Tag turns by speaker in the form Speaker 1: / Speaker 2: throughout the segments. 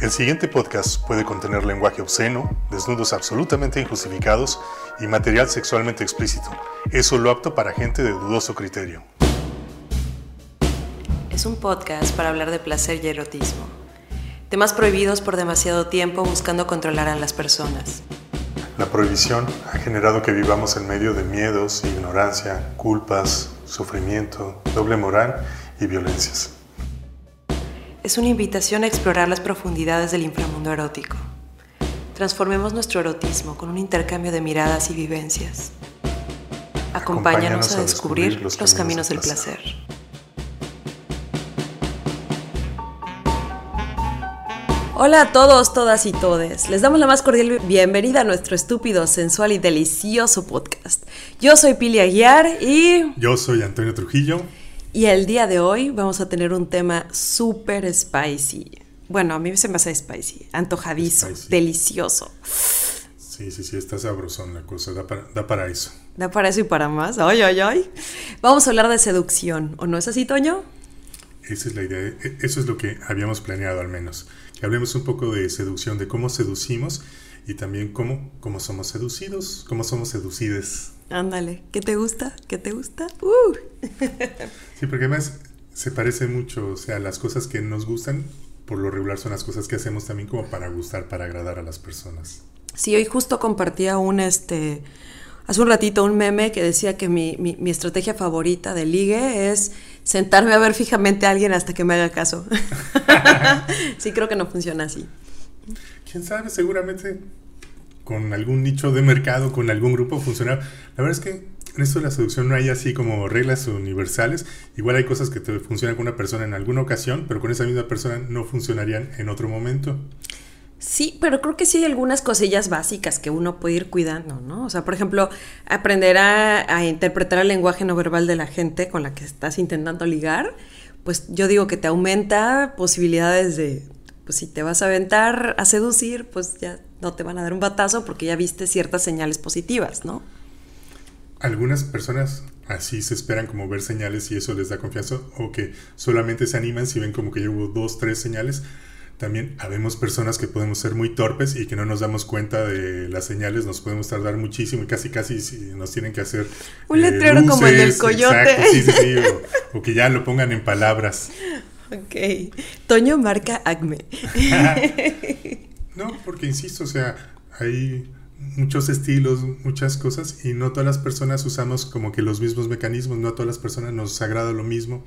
Speaker 1: El siguiente podcast puede contener lenguaje obsceno, desnudos absolutamente injustificados y material sexualmente explícito. Es solo apto para gente de dudoso criterio.
Speaker 2: Es un podcast para hablar de placer y erotismo. Temas prohibidos por demasiado tiempo buscando controlar a las personas.
Speaker 1: La prohibición ha generado que vivamos en medio de miedos, ignorancia, culpas, sufrimiento, doble moral y violencias
Speaker 2: es una invitación a explorar las profundidades del inframundo erótico. Transformemos nuestro erotismo con un intercambio de miradas y vivencias. Acompáñanos, a, descubrir los, caminos, del placer. Hola a todos, todas y todes. Les damos la más cordial bienvenida a nuestro estúpido, sensual y delicioso podcast. Yo soy Pili Aguiar y...
Speaker 1: Yo soy Antonio Trujillo.
Speaker 2: Y el día de hoy vamos a tener un tema súper spicy. Bueno, a mí se me hace spicy, antojadizo, delicioso.
Speaker 1: Sí, sí, sí, está sabrosón la cosa, da para, da para eso.
Speaker 2: Da para eso y para más. Ay, ay, ay. Vamos a hablar de seducción, ¿o no es así, Toño?
Speaker 1: Esa es la idea, e, eso es lo que habíamos planeado al menos. Que hablemos un poco de seducción, de cómo seducimos y también cómo, cómo somos seducidos, cómo somos seducides.
Speaker 2: Ándale, ¿qué te gusta? ¿Qué te gusta? Uh.
Speaker 1: sí, porque además se parece mucho, o sea, las cosas que nos gustan, por lo regular son las cosas que hacemos también como para gustar, para agradar a las personas.
Speaker 2: Sí, hoy justo compartía un, este, hace un ratito un meme que decía que mi, mi, estrategia favorita de ligue es sentarme a ver fijamente a alguien hasta que me haga caso. sí, creo que no funciona así.
Speaker 1: ¿Quién sabe? Seguramente con algún nicho de mercado, con algún grupo funcional. La verdad es que en esto de la seducción no hay así como reglas universales. Igual hay cosas que te funcionan con una persona en alguna ocasión, pero con esa misma persona no funcionarían en otro momento.
Speaker 2: Sí, pero creo que sí hay algunas cosillas básicas que uno puede ir cuidando, ¿no? O sea, por ejemplo, aprender a, a interpretar el lenguaje no verbal de la gente con la que estás intentando ligar, pues yo digo que te aumenta posibilidades de, pues si te vas a aventar a seducir, pues ya no te van a dar un batazo porque ya viste ciertas señales positivas, ¿no?
Speaker 1: Algunas personas así se esperan como ver señales y eso les da confianza o que solamente se animan si ven como que ya hubo dos, tres señales. También habemos personas que podemos ser muy torpes y que no nos damos cuenta de las señales, nos podemos tardar muchísimo y casi casi nos tienen que hacer...
Speaker 2: Un letrero como el del coyote.
Speaker 1: sí, sí, sí, o, que ya lo pongan en palabras.
Speaker 2: Ok. Toño marca Acme.
Speaker 1: No, porque insisto, o sea, hay muchos estilos, muchas cosas y no todas las personas usamos como que los mismos mecanismos, no a todas las personas nos agrada lo mismo,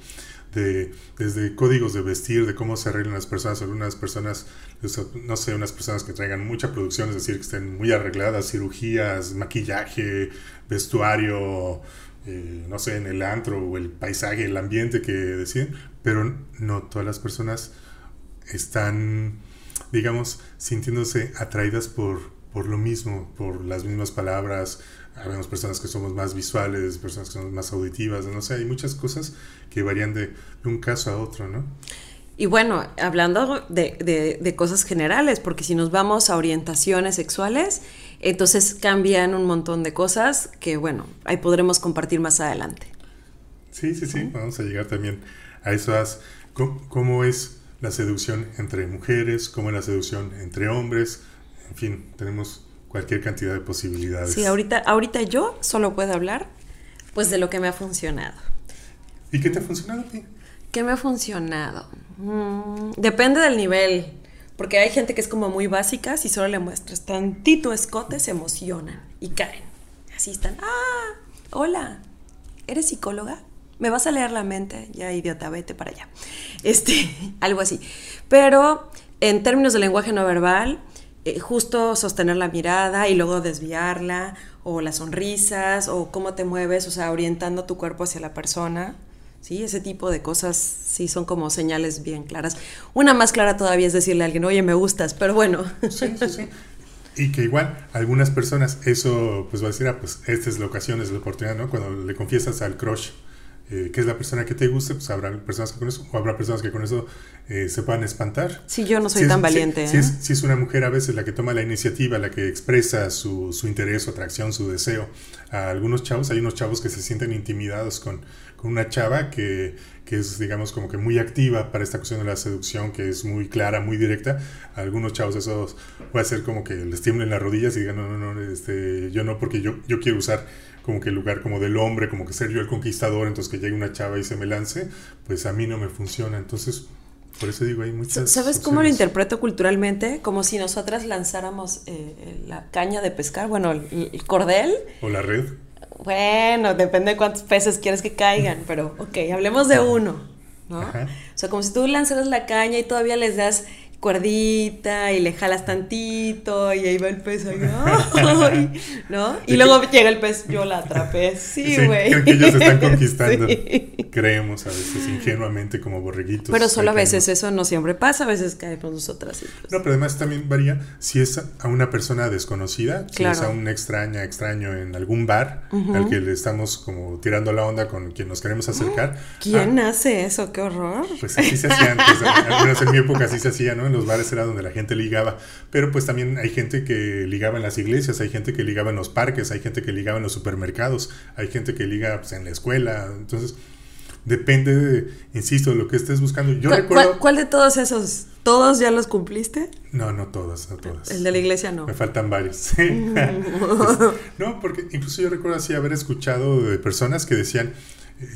Speaker 1: de, desde códigos de vestir, de cómo se arreglan las personas, algunas personas, no sé, unas personas que traigan mucha producción, es decir, que estén muy arregladas, cirugías, maquillaje, vestuario, eh, no sé, en el antro o el paisaje, el ambiente que deciden, pero no todas las personas están digamos, sintiéndose atraídas por, por lo mismo, por las mismas palabras. Habemos personas que somos más visuales, personas que somos más auditivas, no sé, hay muchas cosas que varían de, un caso a otro, ¿no?
Speaker 2: Y bueno, hablando de, de, cosas generales, porque si nos vamos a orientaciones sexuales, entonces cambian un montón de cosas que, bueno, ahí podremos compartir más adelante.
Speaker 1: Sí, sí, sí, vamos a llegar también a esas, cómo es la seducción entre mujeres, como la seducción entre hombres, en fin, tenemos cualquier cantidad de posibilidades.
Speaker 2: Sí, ahorita, ahorita yo solo puedo hablar pues de lo que me ha funcionado.
Speaker 1: ¿Y qué te ha funcionado a ti?
Speaker 2: ¿Qué me ha funcionado? Mm, depende del nivel, porque hay gente que es como muy básica, si solo le muestras tantito escote se emocionan y caen. Así están, ah, hola, ¿eres psicóloga? me vas a leer la mente, ya idiota, vete para allá. Este, algo así. Pero en términos de lenguaje no verbal, eh, justo sostener la mirada y luego desviarla, o las sonrisas, o cómo te mueves, o sea, orientando tu cuerpo hacia la persona. ¿Sí? Ese tipo de cosas sí son como señales bien claras. Una más clara todavía es decirle a alguien, oye, me gustas, pero bueno.
Speaker 1: Sí, sí, sí. Y que igual algunas personas eso pues va a decir, ah, pues esta es la ocasión, es la oportunidad, ¿no? Cuando le confiesas al crush eh, qué es la persona que te guste, pues habrá personas que con eso, o habrá personas que con eso eh, se puedan espantar.
Speaker 2: Sí, yo no soy tan valiente.
Speaker 1: Si, es, si, es, una mujer a veces la que toma la iniciativa, la que expresa su, su, interés, su atracción, su deseo, a algunos chavos, hay unos chavos que se sienten intimidados con, con una chava que, que, es, digamos, como que muy activa para esta cuestión de la seducción, que es muy clara, muy directa. A algunos chavos eso puede ser como que les tiemblen las rodillas y digan, no, no, no, este, yo no, porque yo, yo quiero usar como que el lugar como del hombre, como que ser yo el conquistador, entonces que llegue una chava y se me lance, pues a mí no me funciona. Entonces, por eso digo, hay muchas...
Speaker 2: ¿Sabes cómo lo interpreto culturalmente? Como si nosotras lanzáramos eh, la caña de pescar, bueno, el, el, cordel.
Speaker 1: O la red.
Speaker 2: Bueno, depende de cuántos peces quieres que caigan, pero ok, hablemos de uno, ¿no? Ajá. O sea, como si tú lanzaras la caña y todavía les das cuerdita y le jalas tantito y ahí va el pez ahí, ¡ay! ¿no? Y luego llega el pez, yo la atrapé, sí, güey.
Speaker 1: Sí, que ellos están conquistando. Sí. Creemos a veces ingenuamente como borreguitos.
Speaker 2: Pero solo a veces eso no siempre pasa, a veces caemos nosotras. Y pues.
Speaker 1: No, pero además también varía si es a una persona desconocida, si claro. es a un extraña, extraño en algún bar uh -huh. al que le estamos como tirando la onda con quien nos queremos acercar.
Speaker 2: ¿Quién ah, hace eso? ¡Qué horror!
Speaker 1: Pues así se hacía antes, al menos en mi época así se hacía, ¿no? En los bares era donde la gente ligaba, pero pues también hay gente que ligaba en las iglesias, hay gente que ligaba en los parques, hay gente que ligaba en los supermercados, hay gente que liga pues, en la escuela, entonces depende, de, insisto, de lo que estés buscando. Yo
Speaker 2: ¿Cuál,
Speaker 1: recuerdo...
Speaker 2: ¿cuál, ¿Cuál, de todos esos? ¿Todos ya los cumpliste?
Speaker 1: No, no todos, no todos.
Speaker 2: El de la iglesia no.
Speaker 1: Me faltan varios. no, porque incluso yo recuerdo así haber escuchado de personas que decían...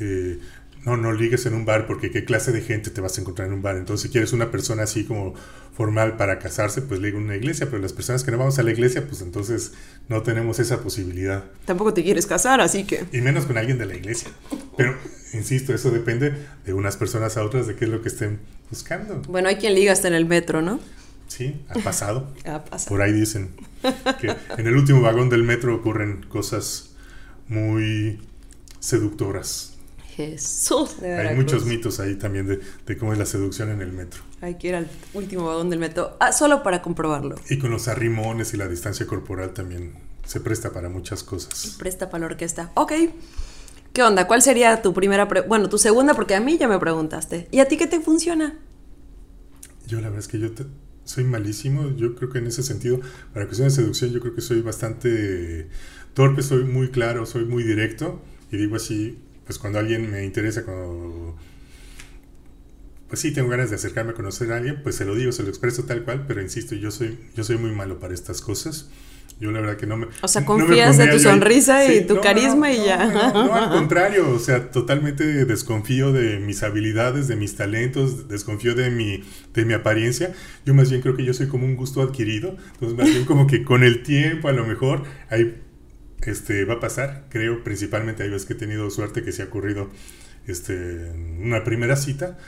Speaker 1: Eh, no, no ligues en un bar porque qué clase de gente te vas a encontrar en un bar. Entonces, si quieres una persona así como formal para casarse, pues liga en una iglesia, pero las personas que no vamos a la iglesia, pues entonces no tenemos esa posibilidad.
Speaker 2: Tampoco te quieres casar, así que...
Speaker 1: Y menos con alguien de la iglesia. Pero, insisto, eso depende de unas personas a otras, de qué es lo que estén buscando.
Speaker 2: Bueno, hay quien liga hasta en el metro, ¿no?
Speaker 1: Sí, ha pasado.
Speaker 2: ha pasado.
Speaker 1: Por ahí dicen que en el último vagón del metro ocurren cosas muy seductoras.
Speaker 2: Jesús de
Speaker 1: Hay muchos mitos ahí también de, de, cómo es la seducción en el metro.
Speaker 2: Hay que ir al último vagón del metro, ah, solo para comprobarlo.
Speaker 1: Y con los arrimones y la distancia corporal también se presta para muchas cosas.
Speaker 2: Se presta para la orquesta. Ok. ¿Qué onda? ¿Cuál sería tu primera, bueno, tu segunda? Porque a mí ya me preguntaste. ¿Y a ti qué te funciona?
Speaker 1: Yo la verdad es que yo te, soy malísimo. Yo creo que en ese sentido, para cuestiones de seducción, yo creo que soy bastante torpe, soy muy claro, soy muy directo. Y digo así, pues cuando alguien me interesa, cuando pues sí tengo ganas de acercarme a conocer a alguien, pues se lo digo, se lo expreso tal cual, pero insisto, yo soy, yo soy muy malo para estas cosas. Yo la verdad que no me...
Speaker 2: O sea, confías no de tu sonrisa y sí, tu
Speaker 1: no,
Speaker 2: carisma
Speaker 1: no,
Speaker 2: y ya.
Speaker 1: No, al contrario, o sea, totalmente desconfío de mis habilidades, de mis talentos, desconfío de mi, de mi apariencia. Yo más bien creo que yo soy como un gusto adquirido, entonces más bien como que con el tiempo a lo mejor hay este, va a pasar, creo, principalmente hay veces que he tenido suerte que se ha ocurrido este, una primera cita,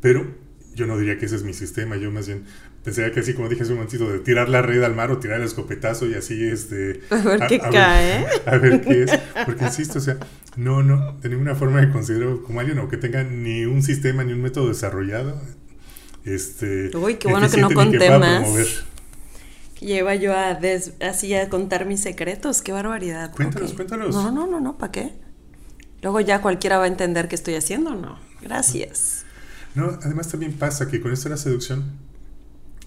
Speaker 1: pero yo no diría que ese es mi sistema, yo más bien pensaría que así como dije hace un momentito, de tirar la red al mar o tirar el escopetazo y así este...
Speaker 2: A ver qué a, cae.
Speaker 1: Ver, a ver qué es, porque insisto, o sea, no, no, de ninguna forma me considero como alguien o que tenga ni un sistema ni un método desarrollado. Este,
Speaker 2: Uy, qué bueno que no conté más. Lleva yo a des, así a contar mis secretos, qué barbaridad.
Speaker 1: Cuéntalos, okay. cuéntalos.
Speaker 2: No, no, no, no, ¿para qué? Luego ya cualquiera va a entender qué estoy haciendo, ¿no? Gracias.
Speaker 1: No, además también pasa que con esto de la seducción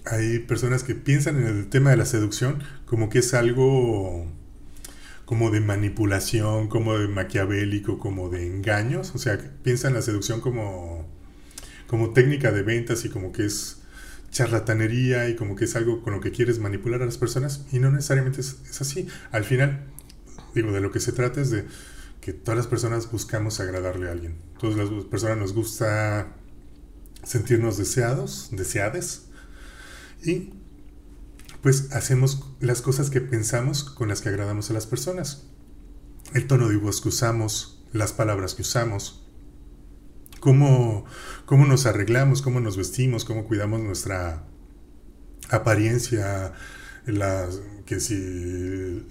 Speaker 1: hay personas que piensan en el tema de la seducción como que es algo como de manipulación, como de maquiavélico, como de engaños, o sea, piensan la seducción como como técnica de ventas y como que es charlatanería y como que es algo con lo que quieres manipular a las personas y no necesariamente es, así. Al final, digo, de lo que se trata es de que todas las personas buscamos agradarle a alguien. Todas las personas nos gusta sentirnos deseados, deseades y pues hacemos las cosas que pensamos con las que agradamos a las personas. El tono de voz que usamos, las palabras que usamos, cómo, cómo nos arreglamos, cómo nos vestimos, cómo cuidamos nuestra apariencia, la, que si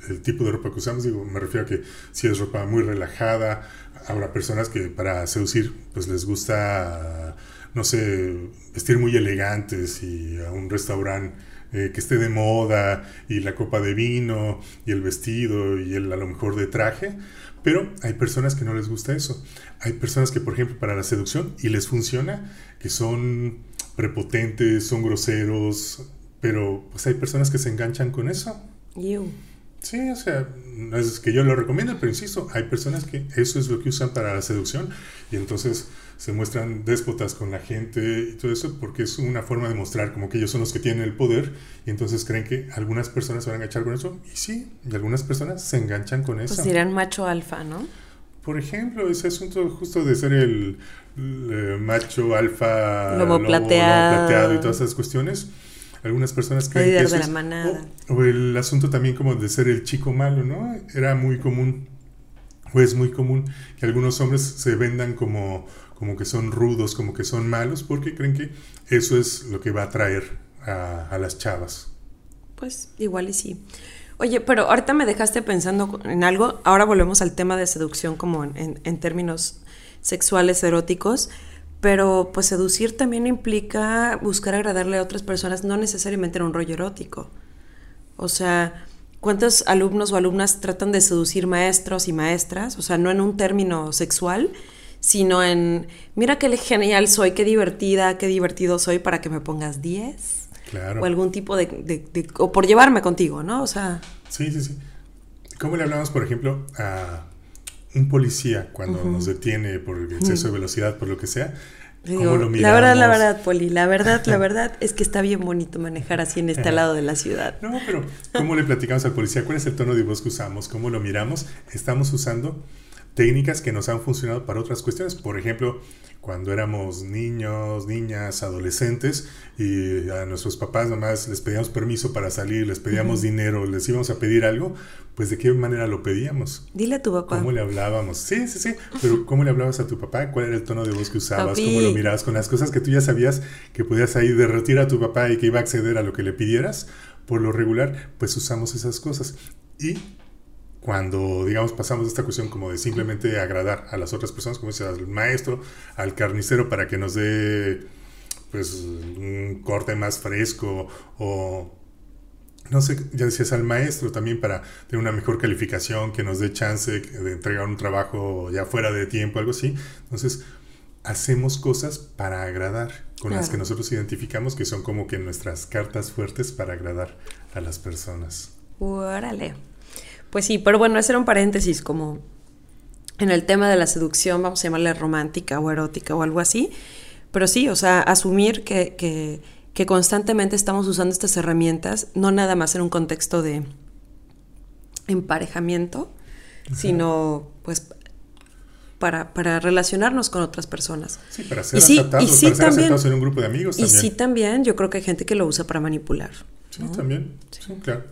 Speaker 1: el tipo de ropa que usamos, digo, me refiero a que si es ropa muy relajada, habrá personas que para seducir pues les gusta no sé, vestir muy elegantes y a un restaurante eh, que esté de moda y la copa de vino y el vestido y el a lo mejor de traje. Pero hay personas que no les gusta eso. Hay personas que, por ejemplo, para la seducción, y les funciona, que son prepotentes, son groseros, pero pues hay personas que se enganchan con eso. Sí, o sea, no es que yo lo recomiendo, pero insisto, hay personas que eso es lo que usan para la seducción y entonces se muestran déspotas con la gente y todo eso porque es una forma de mostrar como que ellos son los que tienen el poder y entonces creen que algunas personas se van a enganchar con eso y sí, y algunas personas se enganchan con eso.
Speaker 2: Pues dirán macho alfa, ¿no?
Speaker 1: Por ejemplo, ese asunto justo de ser el, eh, macho alfa,
Speaker 2: lobo, plateado.
Speaker 1: y todas esas cuestiones algunas personas creen que eso
Speaker 2: la manada.
Speaker 1: O, el asunto también como de ser el chico malo, ¿no? Era muy común, o es muy común que algunos hombres se vendan como, como que son rudos, como que son malos, porque creen que eso es lo que va a atraer a, las chavas.
Speaker 2: Pues igual y sí. Oye, pero ahorita me dejaste pensando en algo, ahora volvemos al tema de seducción como en, en términos sexuales eróticos. Pero pues seducir también implica buscar agradarle a otras personas, no necesariamente en un rollo erótico. O sea, ¿cuántos alumnos o alumnas tratan de seducir maestros y maestras? O sea, no en un término sexual, sino en, mira qué genial soy, qué divertida, qué divertido soy para que me pongas 10.
Speaker 1: Claro.
Speaker 2: O algún tipo de, o por llevarme contigo, ¿no? O sea...
Speaker 1: Sí, sí, sí. ¿Cómo le hablamos, por ejemplo, a un policía cuando nos detiene por exceso de velocidad, por lo que sea,
Speaker 2: ¿cómo lo miramos? La verdad, la verdad, Poli, la verdad, la verdad es que está bien bonito manejar así en este lado de la ciudad.
Speaker 1: No, pero ¿cómo le platicamos al policía? ¿Cuál es el tono de voz que usamos? ¿Cómo lo miramos? Estamos usando técnicas que nos han funcionado para otras cuestiones. Por ejemplo, cuando éramos niños, niñas, adolescentes y a nuestros papás nomás les pedíamos permiso para salir, les pedíamos dinero, les íbamos a pedir algo, pues de qué manera lo pedíamos.
Speaker 2: Dile a tu papá.
Speaker 1: ¿Cómo le hablábamos? Sí, sí, sí, pero ¿cómo le hablabas a tu papá? ¿Cuál era el tono de voz que usabas? ¿Cómo lo mirabas? Con las cosas que tú ya sabías que podías ahí derretir a tu papá y que iba a acceder a lo que le pidieras, por lo regular, pues usamos esas cosas. Y cuando, digamos, pasamos de esta cuestión como de simplemente agradar a las otras personas, como dice al maestro, al carnicero para que nos dé pues un corte más fresco o no sé, ya decías al maestro también para tener una mejor calificación, que nos dé chance de entregar un trabajo ya fuera de tiempo, algo así. Entonces, hacemos cosas para agradar, con las que nosotros identificamos que son como que nuestras cartas fuertes para agradar a las personas.
Speaker 2: Órale. Pues sí, pero bueno, ese era un paréntesis como en el tema de la seducción, vamos a llamarle romántica o erótica o algo así. Pero sí, o sea, asumir que, que, constantemente estamos usando estas herramientas, no nada más en un contexto de emparejamiento, sino pues para, para, relacionarnos con otras personas.
Speaker 1: Sí, para ser aceptados, para ser aceptados en un grupo de amigos
Speaker 2: también. Y sí también, yo creo que hay gente que lo usa para manipular.
Speaker 1: Sí, también, sí, claro.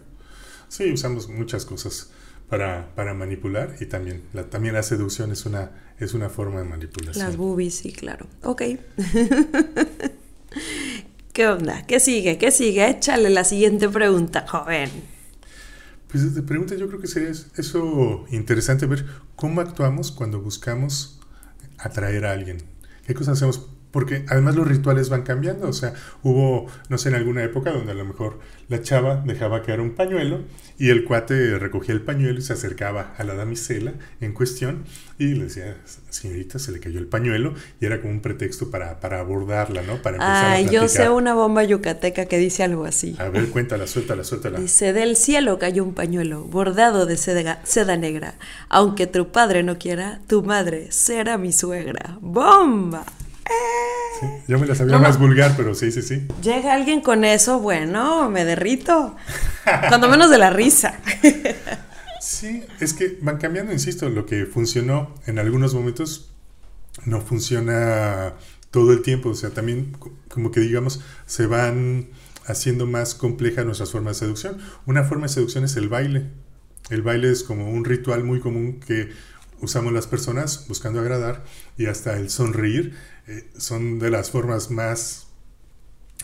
Speaker 1: Sí, usamos muchas cosas para, para manipular y también la, también la seducción es una, es una forma de manipulación.
Speaker 2: Las boobies, sí, claro. Ok. ¿Qué onda? ¿Qué sigue? ¿Qué sigue? Échale la siguiente pregunta, joven.
Speaker 1: Pues de pregunta yo creo que sería eso interesante ver cómo actuamos cuando buscamos atraer a alguien. ¿Qué cosas hacemos? Porque además los rituales van cambiando, o sea, hubo, no sé, en alguna época donde a lo mejor la chava dejaba caer un pañuelo y el cuate recogía el pañuelo y se acercaba a la damisela en cuestión y le decía, señorita, se le cayó el pañuelo y era como un pretexto para, para abordarla, ¿no? Para
Speaker 2: empezar Ay, yo sé una bomba yucateca que dice algo así.
Speaker 1: A ver, cuéntala, suéltala, suéltala.
Speaker 2: Dice, del cielo cayó un pañuelo bordado de seda, seda negra. Aunque tu padre no quiera, tu madre será mi suegra. ¡Bomba!
Speaker 1: Yo me la sabía más vulgar, pero sí, sí, sí.
Speaker 2: Llega alguien con eso, bueno, me derrito. Cuando menos de la risa.
Speaker 1: sí, es que van cambiando, insisto, lo que funcionó en algunos momentos no funciona todo el tiempo. O sea, también como que digamos, se van haciendo más complejas nuestras formas de seducción. Una forma de seducción es el baile. El baile es como un ritual muy común que usamos las personas buscando agradar y hasta el sonreír eh, son de las formas más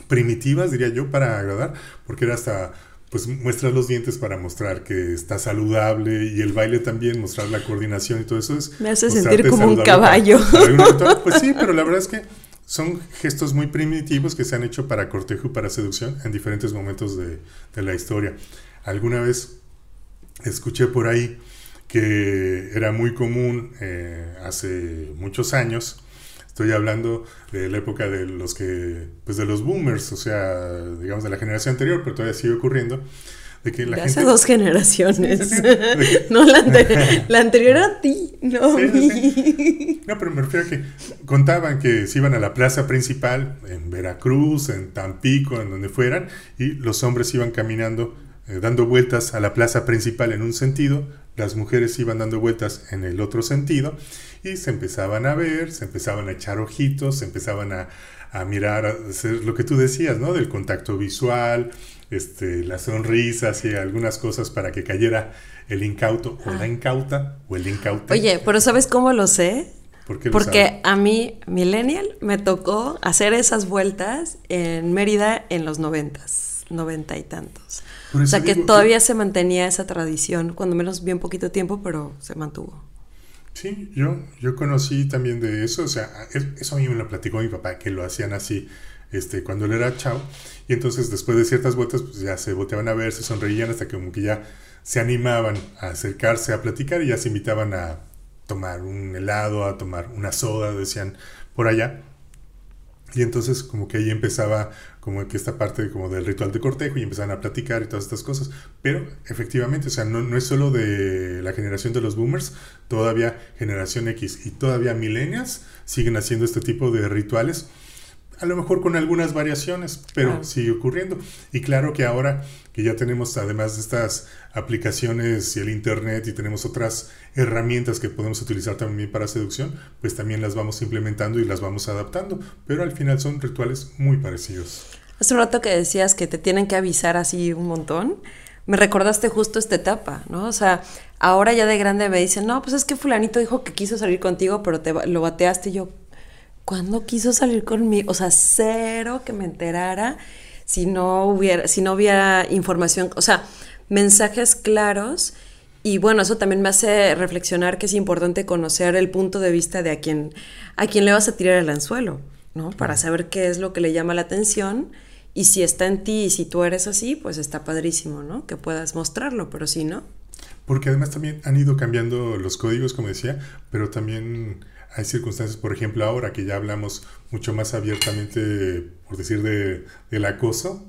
Speaker 1: primitivas, diría yo, para agradar, porque era hasta pues muestras los dientes para mostrar que está saludable y el baile también, mostrar la coordinación y todo eso es...
Speaker 2: Me hace sentir como un caballo.
Speaker 1: pues sí, pero la verdad es que son gestos muy primitivos que se han hecho para cortejo y para seducción en diferentes momentos de, de la historia. Alguna vez escuché por ahí que era muy común eh, hace muchos años. Estoy hablando de la época de los que, pues de los boomers, o sea, digamos de la generación anterior, pero todavía sigue ocurriendo. De que la
Speaker 2: de hace dos generaciones. no, la, la, anterior a ti, no
Speaker 1: No, pero me refiero a que contaban que se iban a la plaza principal en Veracruz, en Tampico, en donde fueran, y los hombres iban caminando eh, dando vueltas a la plaza principal en un sentido, las mujeres iban dando vueltas en el otro sentido y se empezaban a ver, se empezaban a echar ojitos, se empezaban a, a mirar, a hacer lo que tú decías, ¿no? Del contacto visual, este, las sonrisas y algunas cosas para que cayera el incauto o la incauta o el incauto.
Speaker 2: Oye, pero ¿sabes cómo lo sé? Porque a mí, millennial, me tocó hacer esas vueltas en Mérida en los noventas, noventa y tantos. O sea que todavía se mantenía esa tradición, cuando menos bien poquito tiempo, pero se mantuvo.
Speaker 1: Sí, yo, yo conocí también de eso, o sea, eso a mí me lo platicó mi papá, que lo hacían así este, cuando él era chao, y entonces después de ciertas vueltas, pues ya se volteaban a ver, se sonreían hasta que como que ya se animaban a acercarse a platicar y ya se invitaban a tomar un helado, a tomar una soda, decían por allá. Y entonces como que ahí empezaba como que esta parte como del ritual de cortejo y empezaban a platicar y todas estas cosas. Pero efectivamente, o sea, no, no es solo de la generación de los boomers, todavía generación X y todavía millennials siguen haciendo este tipo de rituales a lo mejor con algunas variaciones, pero sigue ocurriendo. Y claro que ahora que ya tenemos además de estas aplicaciones y el Internet y tenemos otras herramientas que podemos utilizar también para seducción, pues también las vamos implementando y las vamos adaptando, pero al final son rituales muy parecidos.
Speaker 2: Hace un rato que decías que te tienen que avisar así un montón. Me recordaste justo esta etapa, ¿no? O sea, ahora ya de grande me dicen, no, pues es que fulanito dijo que quiso salir contigo, pero te lo bateaste y yo, ¿cuándo quiso salir conmigo? O sea, cero que me enterara si no hubiera, si no hubiera información, o sea, mensajes claros. Y bueno, eso también me hace reflexionar que es importante conocer el punto de vista de a quien, a quien le vas a tirar el anzuelo, ¿no? Para saber qué es lo que le llama la atención. Y si está en ti y si tú eres así, pues está padrísimo, ¿no? Que puedas mostrarlo, pero si no.
Speaker 1: Porque además también han ido cambiando los códigos, como decía, pero también hay circunstancias, por ejemplo, ahora que ya hablamos mucho más abiertamente, por decir, de, del acoso,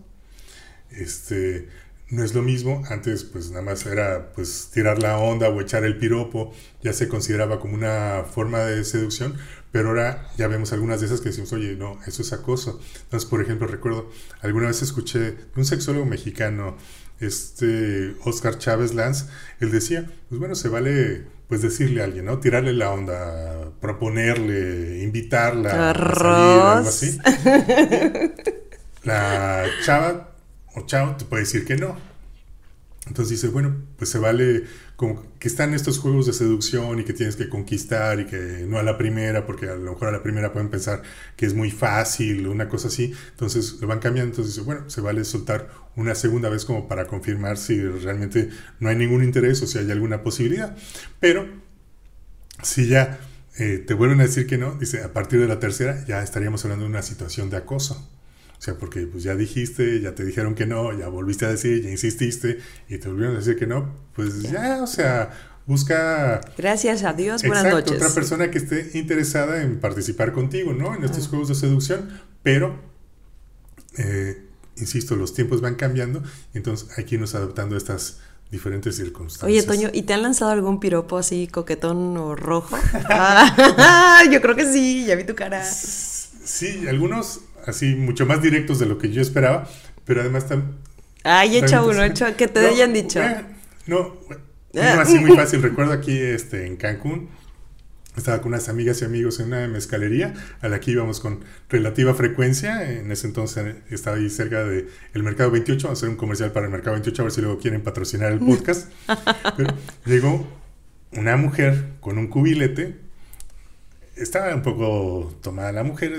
Speaker 1: este, no es lo mismo. Antes, pues nada más era pues tirar la onda o echar el piropo, ya se consideraba como una forma de seducción, pero ahora ya vemos algunas de esas que decimos, oye, no, eso es acoso. Entonces, por ejemplo, recuerdo, alguna vez escuché de un sexólogo mexicano, este Oscar Chávez Lanz, él decía, pues bueno, se vale pues decirle a alguien, ¿no? Tirarle la onda, proponerle, invitarla a salir, algo así. La chava o chao te puede decir que no. Entonces dice, bueno, pues se vale como que están estos juegos de seducción y que tienes que conquistar y que no a la primera, porque a lo mejor a la primera pueden pensar que es muy fácil, una cosa así. Entonces lo van cambiando. Entonces dice, bueno, se vale soltar una segunda vez como para confirmar si realmente no hay ningún interés o si hay alguna posibilidad. Pero si ya eh, te vuelven a decir que no, dice, a partir de la tercera ya estaríamos hablando de una situación de acoso. O sea, porque pues ya dijiste, ya te dijeron que no, ya volviste a decir, ya insististe y te volvieron a decir que no, pues ya, o sea, busca...
Speaker 2: Gracias a Dios, buenas noches.
Speaker 1: Otra persona que esté interesada en participar contigo, ¿no? En estos juegos de seducción, pero, eh, insisto, los tiempos van cambiando entonces hay que irnos adaptando a estas diferentes circunstancias.
Speaker 2: Oye, Toño, ¿y te han lanzado algún piropo así coquetón o rojo? ah, yo creo que sí, ya vi tu cara.
Speaker 1: Sí, algunos así mucho más directos de lo que yo esperaba, pero además también...
Speaker 2: Ay, echa uno, echa, que te hayan dicho.
Speaker 1: no, no, así muy fácil. Recuerdo aquí este, en Cancún, estaba con unas amigas y amigos en una mezcalería a la que íbamos con relativa frecuencia. En ese entonces estaba ahí cerca del el Mercado 28. Vamos a hacer un comercial para el Mercado 28 a ver si luego quieren patrocinar el podcast. Pero llegó una mujer con un cubilete estaba un poco tomada la mujer,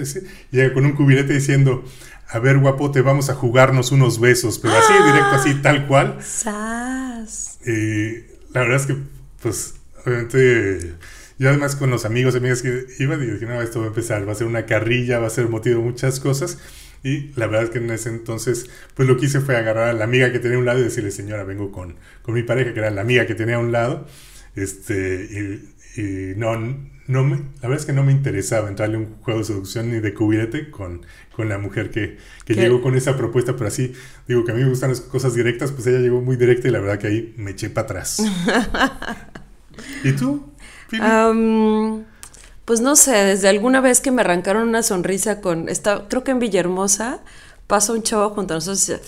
Speaker 1: llega con un cubilete diciendo, a ver guapote, vamos a jugarnos unos besos, pero así, directo, así, tal cual.
Speaker 2: ¡Sas!
Speaker 1: Y la verdad es que, pues, obviamente Yo además con los amigos y amigas que iba, dije, no, esto va a empezar, va a ser una carrilla, va a ser motivo de muchas cosas. Y la verdad es que en ese entonces, pues lo que hice fue agarrar a la amiga que tenía a un lado y decirle, señora, vengo con, con mi pareja, que era la amiga que tenía a un lado. Este, y, y no, no me, la verdad es que no me interesaba entrarle un juego de seducción ni de cubierete con, con la mujer que, que llegó con esa propuesta, pero así, digo que a mí me gustan las cosas directas, pues ella llegó muy directa y la verdad que ahí me eché para atrás. ¿Y tú?
Speaker 2: Pues no sé, desde alguna vez que me arrancaron una sonrisa con, esta, creo que en Villahermosa, pasa un chavo junto a nosotros y dice,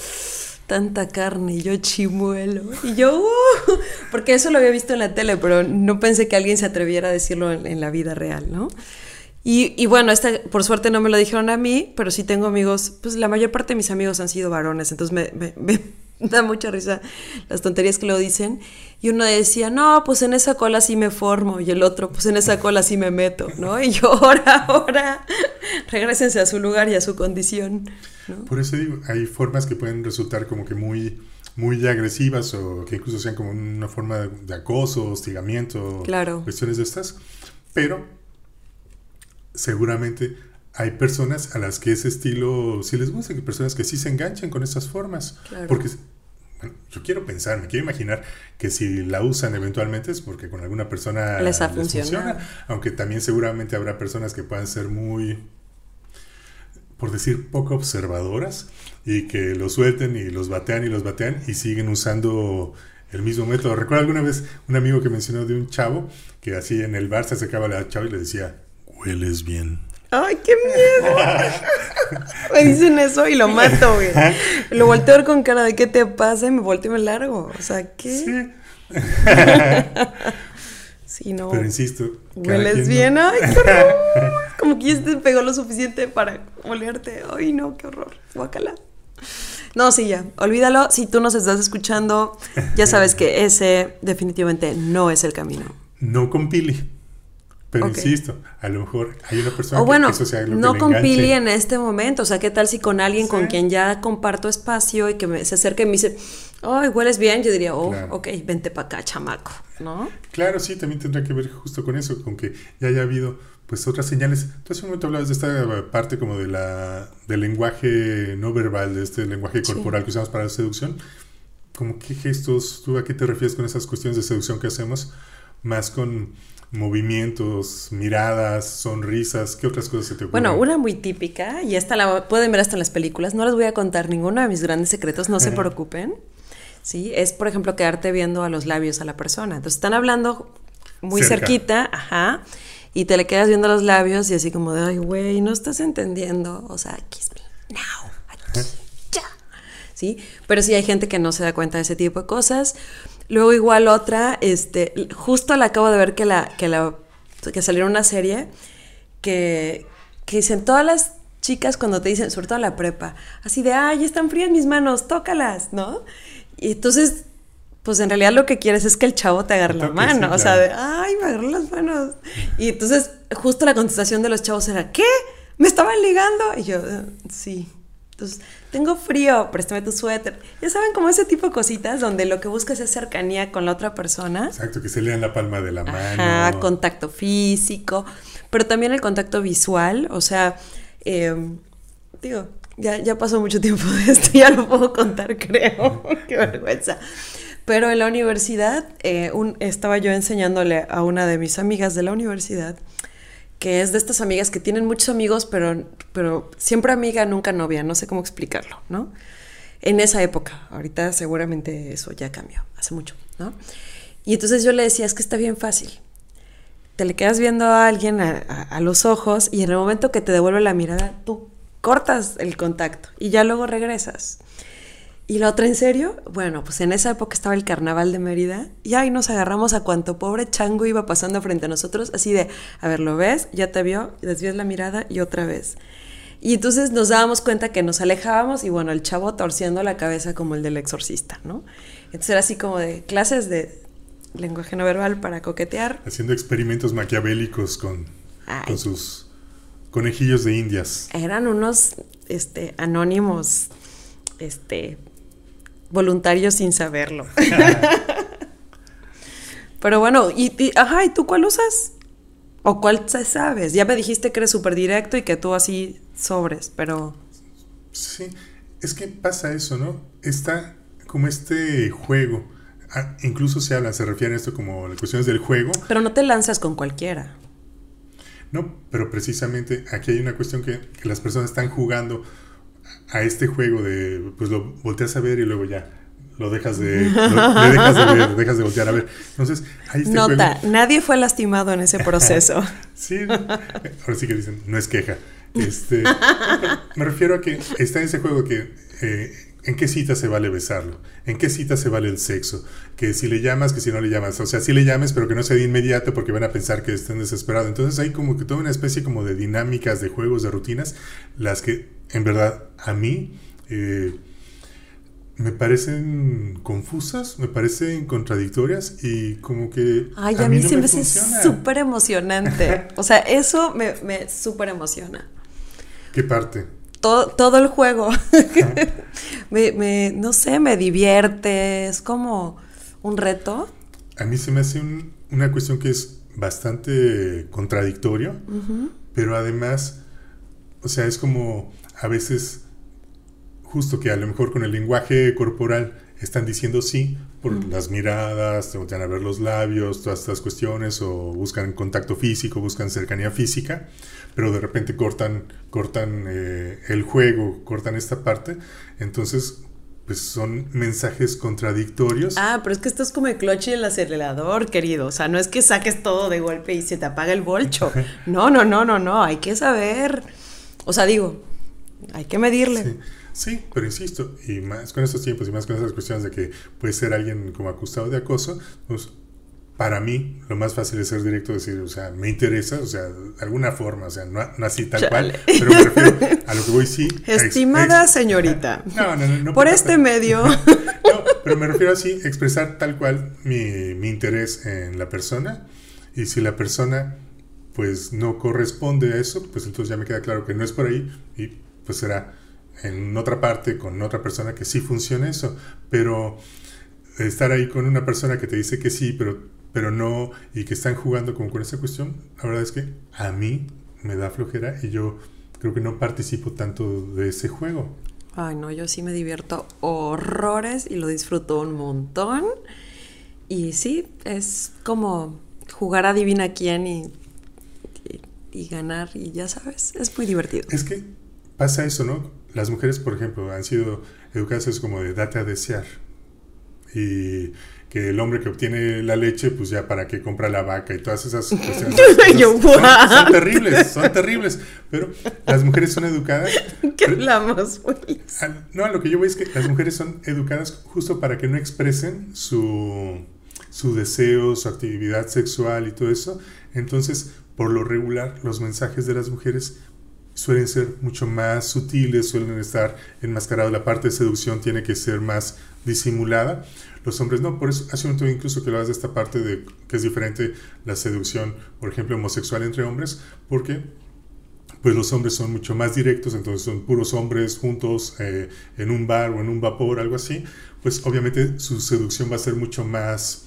Speaker 2: tanta carne, y yo chimuelo. Y yo, uh", porque eso lo había visto en la tele, pero no pensé que alguien se atreviera a decirlo en, la vida real, ¿no? Y, bueno, este, por suerte no me lo dijeron a mí, pero sí tengo amigos, pues la mayor parte de mis amigos han sido varones, entonces me da mucha risa las tonterías que lo dicen. Y uno decía, no, pues en esa cola sí me formo. Y el otro, pues en esa cola sí me meto, ¿no? Y yo, ahora, ahora, regresense a su lugar y a su condición.
Speaker 1: Por eso digo, hay formas que pueden resultar como que muy, muy agresivas o que incluso sean como una forma de, acoso, hostigamiento,
Speaker 2: claro.
Speaker 1: cuestiones de estas. Pero seguramente hay personas a las que ese estilo sí les gusta, que personas que sí se enganchan con esas formas. Porque yo quiero pensar, me quiero imaginar que si la usan eventualmente es porque con alguna persona
Speaker 2: les, funciona.
Speaker 1: Aunque también seguramente habrá personas que puedan ser muy, por decir, poco observadoras y que los suelten y los batean y los batean y siguen usando el mismo método. Recuerdo alguna vez un amigo que mencionó de un chavo que así en el bar se acercaba a la chava y le decía, hueles bien.
Speaker 2: ¡Ay, qué miedo! me dicen eso y lo mato, güey. Lo volteo a ver con cara de qué te pasa y me volteo y me largo. O sea, ¿qué? Sí. sí, no.
Speaker 1: Pero insisto.
Speaker 2: Hueles bien, ay, qué horror. Como que ya te pegó lo suficiente para olerte. Ay, no, qué horror. Guácala. No, sí, ya. Olvídalo. Si tú nos estás escuchando, ya sabes que ese definitivamente no es el camino.
Speaker 1: No con Pili. Pero insisto, a lo mejor hay una persona
Speaker 2: o bueno, que eso sea lo no con Pili en este momento. O sea, ¿qué tal si con alguien con quien ya comparto espacio y que me, se acerque y me dice, ay, hueles bien? Yo diría, oh, ok, vente para acá, chamaco, ¿no?
Speaker 1: Claro, sí, también tendrá que ver justo con eso, con que ya haya habido pues otras señales. Tú hace un momento hablabas de esta parte como de la, del lenguaje no verbal, de este lenguaje corporal que usamos para la seducción. Como qué gestos, tú a qué te refieres con esas cuestiones de seducción que hacemos? Más con movimientos, miradas, sonrisas, ¿qué otras cosas se te ocurren?
Speaker 2: Bueno, una muy típica, y esta la pueden ver hasta en las películas, no les voy a contar ninguno de mis grandes secretos, no se preocupen, ¿sí? Es, por ejemplo, quedarte viendo a los labios a la persona. Entonces, están hablando muy cerquita, ajá, y te le quedas viendo los labios y así como de, ay, güey, no estás entendiendo, o sea, kiss me now, aquí, ya, ¿sí? Pero sí hay gente que no se da cuenta de ese tipo de cosas. Luego igual otra, este, justo la acabo de ver que la, que la, que salió una serie que, que dicen todas las chicas cuando te dicen, sobre todo la prepa, así de, ay, están frías mis manos, tócalas, ¿no? Y entonces, pues en realidad lo que quieres es que el chavo te agarre la mano, o sea, de, ay, me agarró las manos. Y entonces, justo la contestación de los chavos era, ¿qué? ¿Me estaban ligando? Y yo, sí. Entonces, tengo frío, préstame tu suéter. Ya saben, como ese tipo de cositas donde lo que buscas es cercanía con la otra persona.
Speaker 1: Exacto, que se lean la palma de la mano.
Speaker 2: Ajá, contacto físico, pero también el contacto visual, o sea, em, digo, ya, ya pasó mucho tiempo de esto, ya lo puedo contar, creo. Qué vergüenza. Pero en la universidad, eh, estaba yo enseñándole a una de mis amigas de la universidad que es de estas amigas que tienen muchos amigos, pero, pero siempre amiga, nunca novia, no sé cómo explicarlo, ¿no? En esa época, ahorita seguramente eso ya cambió, hace mucho, ¿no? Y entonces yo le decía, es que está bien fácil. Te le quedas viendo a alguien a, a los ojos y en el momento que te devuelve la mirada, tú cortas el contacto y ya luego regresas. Y la otra, ¿en serio? Bueno, pues en esa época estaba el carnaval de Mérida y ahí nos agarramos a cuanto pobre chango iba pasando frente a nosotros, así de, a ver, ¿lo ves? Ya te vio, desvías la mirada y otra vez. Y entonces nos dábamos cuenta que nos alejábamos y bueno, el chavo torciendo la cabeza como el del exorcista, ¿no? Entonces era así como de clases de lenguaje no verbal para coquetear.
Speaker 1: Haciendo experimentos maquiavélicos con, con sus conejillos de indias.
Speaker 2: Eran unos este, anónimos este, voluntario sin saberlo. Pero bueno, y, ajá, ¿y tú cuál usas? ¿O cuál sabes? Ya me dijiste que eres súper directo y que tú así sobres, pero...
Speaker 1: Sí, es que pasa eso, ¿no? Está como este juego. Ah, incluso se habla, se refiere a esto como las cuestiones del juego.
Speaker 2: Pero no te lanzas con cualquiera.
Speaker 1: No, pero precisamente aquí hay una cuestión que, que las personas están jugando a este juego de, pues lo volteas a ver y luego ya lo dejas de, lo, le dejas de ver, dejas de voltear a ver. Entonces, ahí este
Speaker 2: Nota, juego. nadie fue lastimado en ese proceso.
Speaker 1: sí, ahora sí que dicen, no es queja. Este, me refiero a que está en ese juego que eh, en qué cita se vale besarlo, en qué cita se vale el sexo, que si le llamas, que si no le llamas, o sea, si le llames, pero que no sea de inmediato porque van a pensar que estén desesperados. Entonces hay como que toda una especie como de dinámicas, de juegos, de rutinas, las que en verdad a mí eh, me parecen confusas, me parecen contradictorias y como que...
Speaker 2: Ay, a, a mí, mí no se me hace súper emocionante. o sea, eso me, me súper emociona.
Speaker 1: ¿Qué parte?
Speaker 2: Todo, todo el juego. me, me, no sé, me divierte, es como un reto.
Speaker 1: A mí se me hace un, una cuestión que es bastante contradictorio, uh -huh. pero además, o sea, es como a veces justo que a lo mejor con el lenguaje corporal están diciendo sí por mm. las miradas, te voltean a ver los labios, todas estas cuestiones, o buscan contacto físico, buscan cercanía física, pero de repente cortan, cortan eh, el juego, cortan esta parte, entonces pues son mensajes contradictorios.
Speaker 2: Ah, pero es que esto es como el cloche y el acelerador, querido. O sea, no es que saques todo de golpe y se te apaga el bolcho. No, no, no, no, no. Hay que saber. O sea, digo, hay que medirle.
Speaker 1: Sí. Sí, pero insisto, y más con estos tiempos y más con esas cuestiones de que puede ser alguien como acusado de acoso, pues para mí lo más fácil es ser directo, decir, o sea, me interesa, o sea, de alguna forma, o sea, no, no así tal Chale. cual, pero me refiero a lo que voy sí.
Speaker 2: Estimada ex, ex, señorita, no, no, no, por este medio.
Speaker 1: no, pero me refiero así, expresar tal cual mi, mi interés en la persona, y si la persona pues no corresponde a eso, pues entonces ya me queda claro que no es por ahí, y pues será en otra parte con otra persona que sí funciona eso, pero estar ahí con una persona que te dice que sí, pero, pero no, y que están jugando como con esa cuestión, la verdad es que a mí me da flojera y yo creo que no participo tanto de ese juego.
Speaker 2: Ay, no, yo sí me divierto horrores y lo disfruto un montón. Y sí, es como jugar a adivina quién y, y, y ganar, y ya sabes, es muy divertido.
Speaker 1: Es que pasa eso, ¿no? Las mujeres, por ejemplo, han sido educadas como de date a desear. Y que el hombre que obtiene la leche, pues ya para qué compra la vaca y todas esas cuestiones. son, son, terribles, son terribles. Pero las mujeres son educadas.
Speaker 2: ¿Qué hablamos?
Speaker 1: No, lo que yo voy es que las mujeres son educadas justo para que no expresen su, su deseo, su actividad sexual y todo eso. Entonces, por lo regular, los mensajes de las mujeres suelen ser mucho más sutiles, suelen estar enmascarados, la parte de seducción tiene que ser más disimulada. Los hombres no, por eso hace un momento incluso que hablas de esta parte de que es diferente la seducción, por ejemplo, homosexual entre hombres, porque pues los hombres son mucho más directos, entonces son puros hombres juntos eh, en un bar o en un vapor, algo así, pues obviamente su seducción va a ser mucho más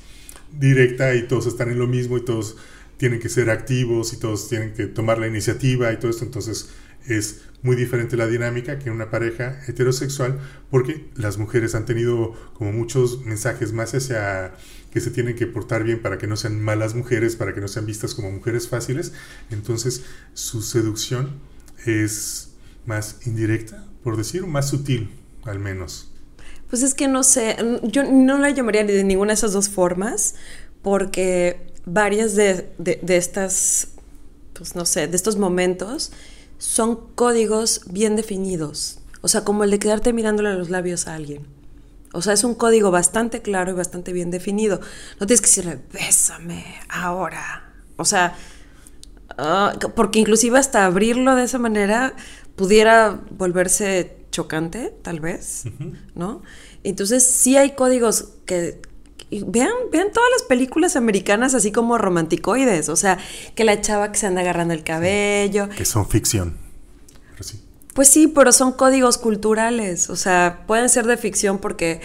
Speaker 1: directa y todos están en lo mismo y todos tienen que ser activos y todos tienen que tomar la iniciativa y todo esto, entonces es muy diferente la dinámica que una pareja heterosexual porque las mujeres han tenido como muchos mensajes más hacia que se tienen que portar bien para que no sean malas mujeres, para que no sean vistas como mujeres fáciles, entonces su seducción es más indirecta, por decir, más sutil al menos.
Speaker 2: Pues es que no sé, yo no la llamaría de ninguna de esas dos formas porque varias de, de, de estas, pues no sé, de estos momentos son códigos bien definidos. O sea, como el de quedarte mirándole a los labios a alguien. O sea, es un código bastante claro y bastante bien definido. No tienes que decirle, bésame ahora. O sea, uh, porque inclusive hasta abrirlo de esa manera pudiera volverse chocante, tal vez, uh -huh. ¿no? Entonces sí hay códigos que, vean, vean todas las películas americanas así como romanticoides, o sea, que la chava que se anda agarrando el cabello.
Speaker 1: Que son ficción. Pero sí.
Speaker 2: Pues sí, pero son códigos culturales, o sea, pueden ser de ficción porque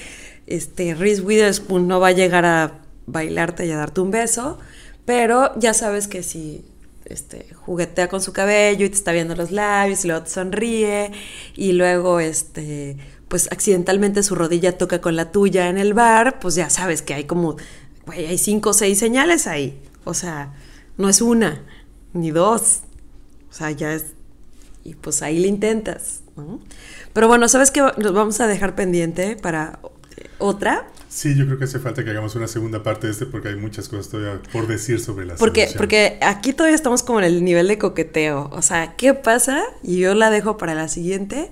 Speaker 2: este Reese Witherspoon no va a llegar a bailarte y a darte un beso, pero ya sabes que si este, juguetea con su cabello y te está viendo los labios y luego te sonríe y luego este pues accidentalmente su rodilla toca con la tuya en el bar, pues ya sabes que hay como, güey, hay cinco o seis señales ahí. O sea, no es una, ni dos. O sea, ya es... Y pues ahí le intentas, ¿no? Pero bueno, ¿sabes qué? Nos vamos a dejar pendiente para otra.
Speaker 1: Sí, yo creo que hace falta que hagamos una segunda parte de este porque hay muchas cosas todavía por decir sobre la
Speaker 2: porque, Porque aquí todavía estamos como en el nivel de coqueteo. O sea, ¿qué pasa? Y yo la dejo para la siguiente.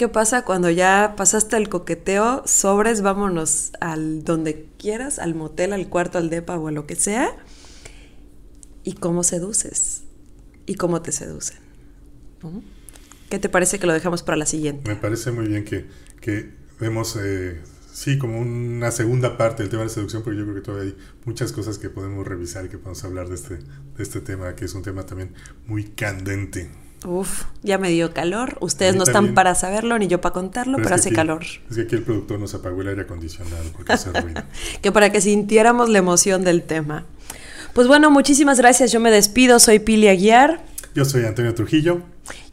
Speaker 2: ¿Qué pasa cuando ya pasaste el coqueteo? Sobres, vámonos al donde quieras, al motel, al cuarto, al depa o a lo que sea. ¿Y cómo seduces? ¿Y cómo te seducen? ¿Qué te parece que lo dejamos para la siguiente?
Speaker 1: Me parece muy bien que, que demos, eh, sí, como una segunda parte del tema de la seducción, porque yo creo que todavía hay muchas cosas que podemos revisar y que podemos hablar de este, de este tema, que es un tema también muy candente.
Speaker 2: Uf, ya me dio calor. Ustedes no están para saberlo ni yo para contarlo, pero, hace calor.
Speaker 1: Es que aquí el productor nos apagó el aire acondicionado porque hace ruido.
Speaker 2: que para que sintiéramos la emoción del tema. Pues bueno, muchísimas gracias. Yo me despido. Soy Pili Aguiar.
Speaker 1: Yo soy Antonio Trujillo.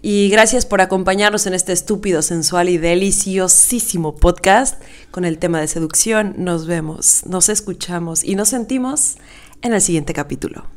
Speaker 2: Y gracias por acompañarnos en este estúpido, sensual y deliciosísimo podcast con el tema de seducción. Nos vemos, nos escuchamos y nos sentimos en el siguiente capítulo.